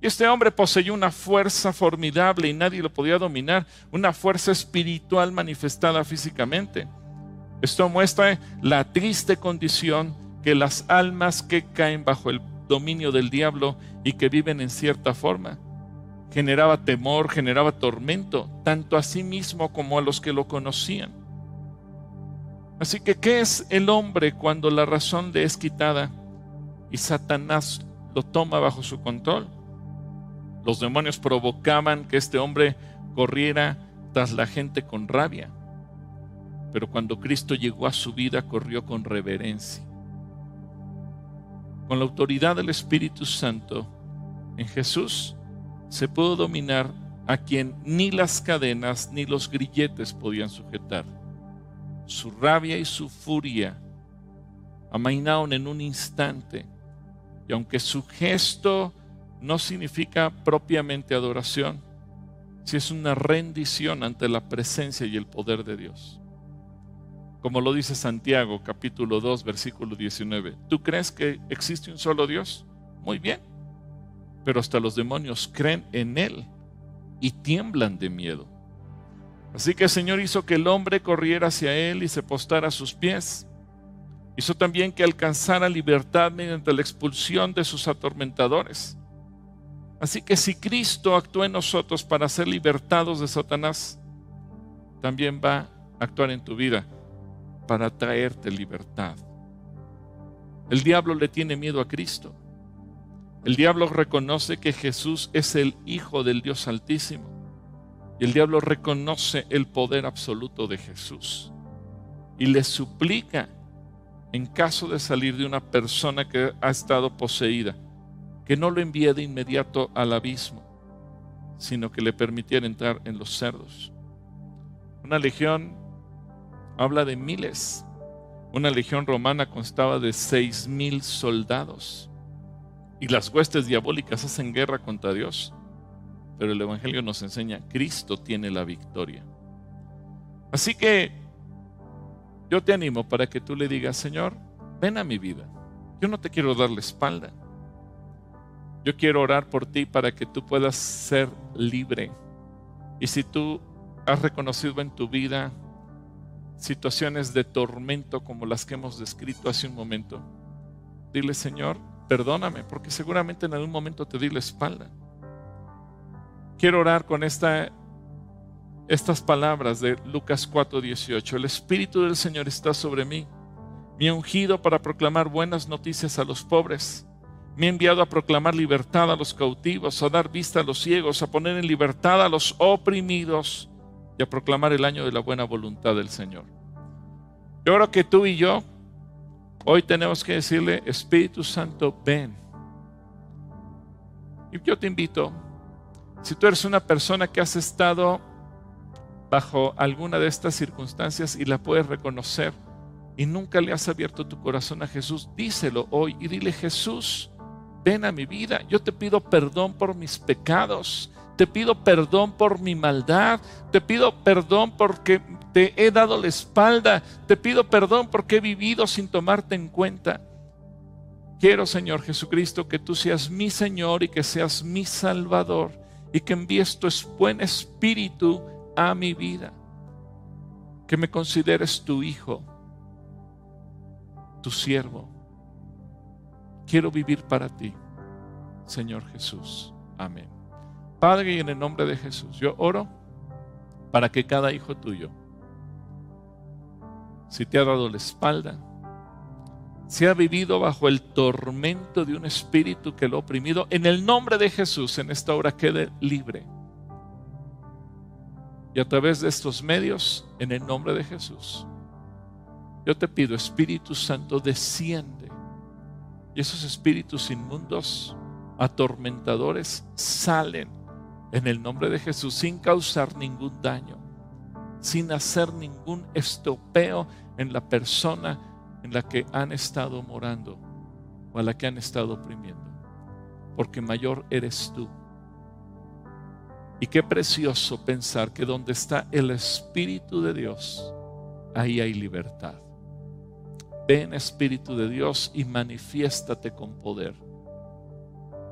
Y este hombre poseyó una fuerza formidable y nadie lo podía dominar, una fuerza espiritual manifestada físicamente. Esto muestra la triste condición que las almas que caen bajo el dominio del diablo y que viven en cierta forma. Generaba temor, generaba tormento, tanto a sí mismo como a los que lo conocían. Así que, ¿qué es el hombre cuando la razón le es quitada? y Satanás lo toma bajo su control. Los demonios provocaban que este hombre corriera tras la gente con rabia, pero cuando Cristo llegó a su vida corrió con reverencia. Con la autoridad del Espíritu Santo en Jesús se pudo dominar a quien ni las cadenas ni los grilletes podían sujetar. Su rabia y su furia amainaron en un instante y aunque su gesto no significa propiamente adoración, si es una rendición ante la presencia y el poder de Dios. Como lo dice Santiago capítulo 2 versículo 19. ¿Tú crees que existe un solo Dios? Muy bien. Pero hasta los demonios creen en Él y tiemblan de miedo. Así que el Señor hizo que el hombre corriera hacia Él y se postara a sus pies. Hizo también que alcanzara libertad mediante la expulsión de sus atormentadores. Así que si Cristo actúa en nosotros para ser libertados de Satanás, también va a actuar en tu vida para traerte libertad. El diablo le tiene miedo a Cristo. El diablo reconoce que Jesús es el Hijo del Dios Altísimo. Y el diablo reconoce el poder absoluto de Jesús. Y le suplica en caso de salir de una persona que ha estado poseída, que no lo envíe de inmediato al abismo, sino que le permitiera entrar en los cerdos. Una legión habla de miles. Una legión romana constaba de seis mil soldados. Y las huestes diabólicas hacen guerra contra Dios. Pero el Evangelio nos enseña, Cristo tiene la victoria. Así que yo te animo para que tú le digas, Señor, ven a mi vida. Yo no te quiero dar la espalda. Yo quiero orar por ti para que tú puedas ser libre. Y si tú has reconocido en tu vida situaciones de tormento como las que hemos descrito hace un momento, dile, Señor, perdóname, porque seguramente en algún momento te di la espalda. Quiero orar con esta estas palabras de Lucas 4:18. El Espíritu del Señor está sobre mí. Ha ungido para proclamar buenas noticias a los pobres. Me ha enviado a proclamar libertad a los cautivos, a dar vista a los ciegos, a poner en libertad a los oprimidos y a proclamar el año de la buena voluntad del Señor. Yo creo que tú y yo hoy tenemos que decirle, Espíritu Santo, ven. Y yo te invito, si tú eres una persona que has estado bajo alguna de estas circunstancias y la puedes reconocer y nunca le has abierto tu corazón a Jesús, díselo hoy y dile, Jesús, ven a mi vida, yo te pido perdón por mis pecados, te pido perdón por mi maldad, te pido perdón porque te he dado la espalda, te pido perdón porque he vivido sin tomarte en cuenta. Quiero, Señor Jesucristo, que tú seas mi Señor y que seas mi Salvador y que envíes tu buen espíritu a mi vida. Que me consideres tu hijo, tu siervo. Quiero vivir para ti, Señor Jesús. Amén. Padre, y en el nombre de Jesús, yo oro para que cada hijo tuyo, si te ha dado la espalda, si ha vivido bajo el tormento de un espíritu que lo ha oprimido, en el nombre de Jesús en esta hora quede libre. Y a través de estos medios, en el nombre de Jesús, yo te pido, Espíritu Santo, desciende. Y esos espíritus inmundos, atormentadores, salen en el nombre de Jesús sin causar ningún daño, sin hacer ningún estopeo en la persona en la que han estado morando o a la que han estado oprimiendo. Porque mayor eres tú. Y qué precioso pensar que donde está el Espíritu de Dios, ahí hay libertad. Ven Espíritu de Dios y manifiéstate con poder.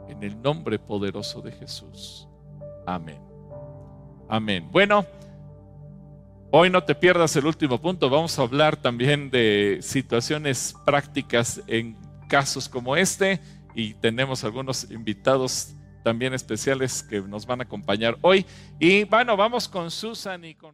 En el nombre poderoso de Jesús. Amén. Amén. Bueno, hoy no te pierdas el último punto. Vamos a hablar también de situaciones prácticas en casos como este y tenemos algunos invitados también especiales que nos van a acompañar hoy. Y bueno, vamos con Susan y con...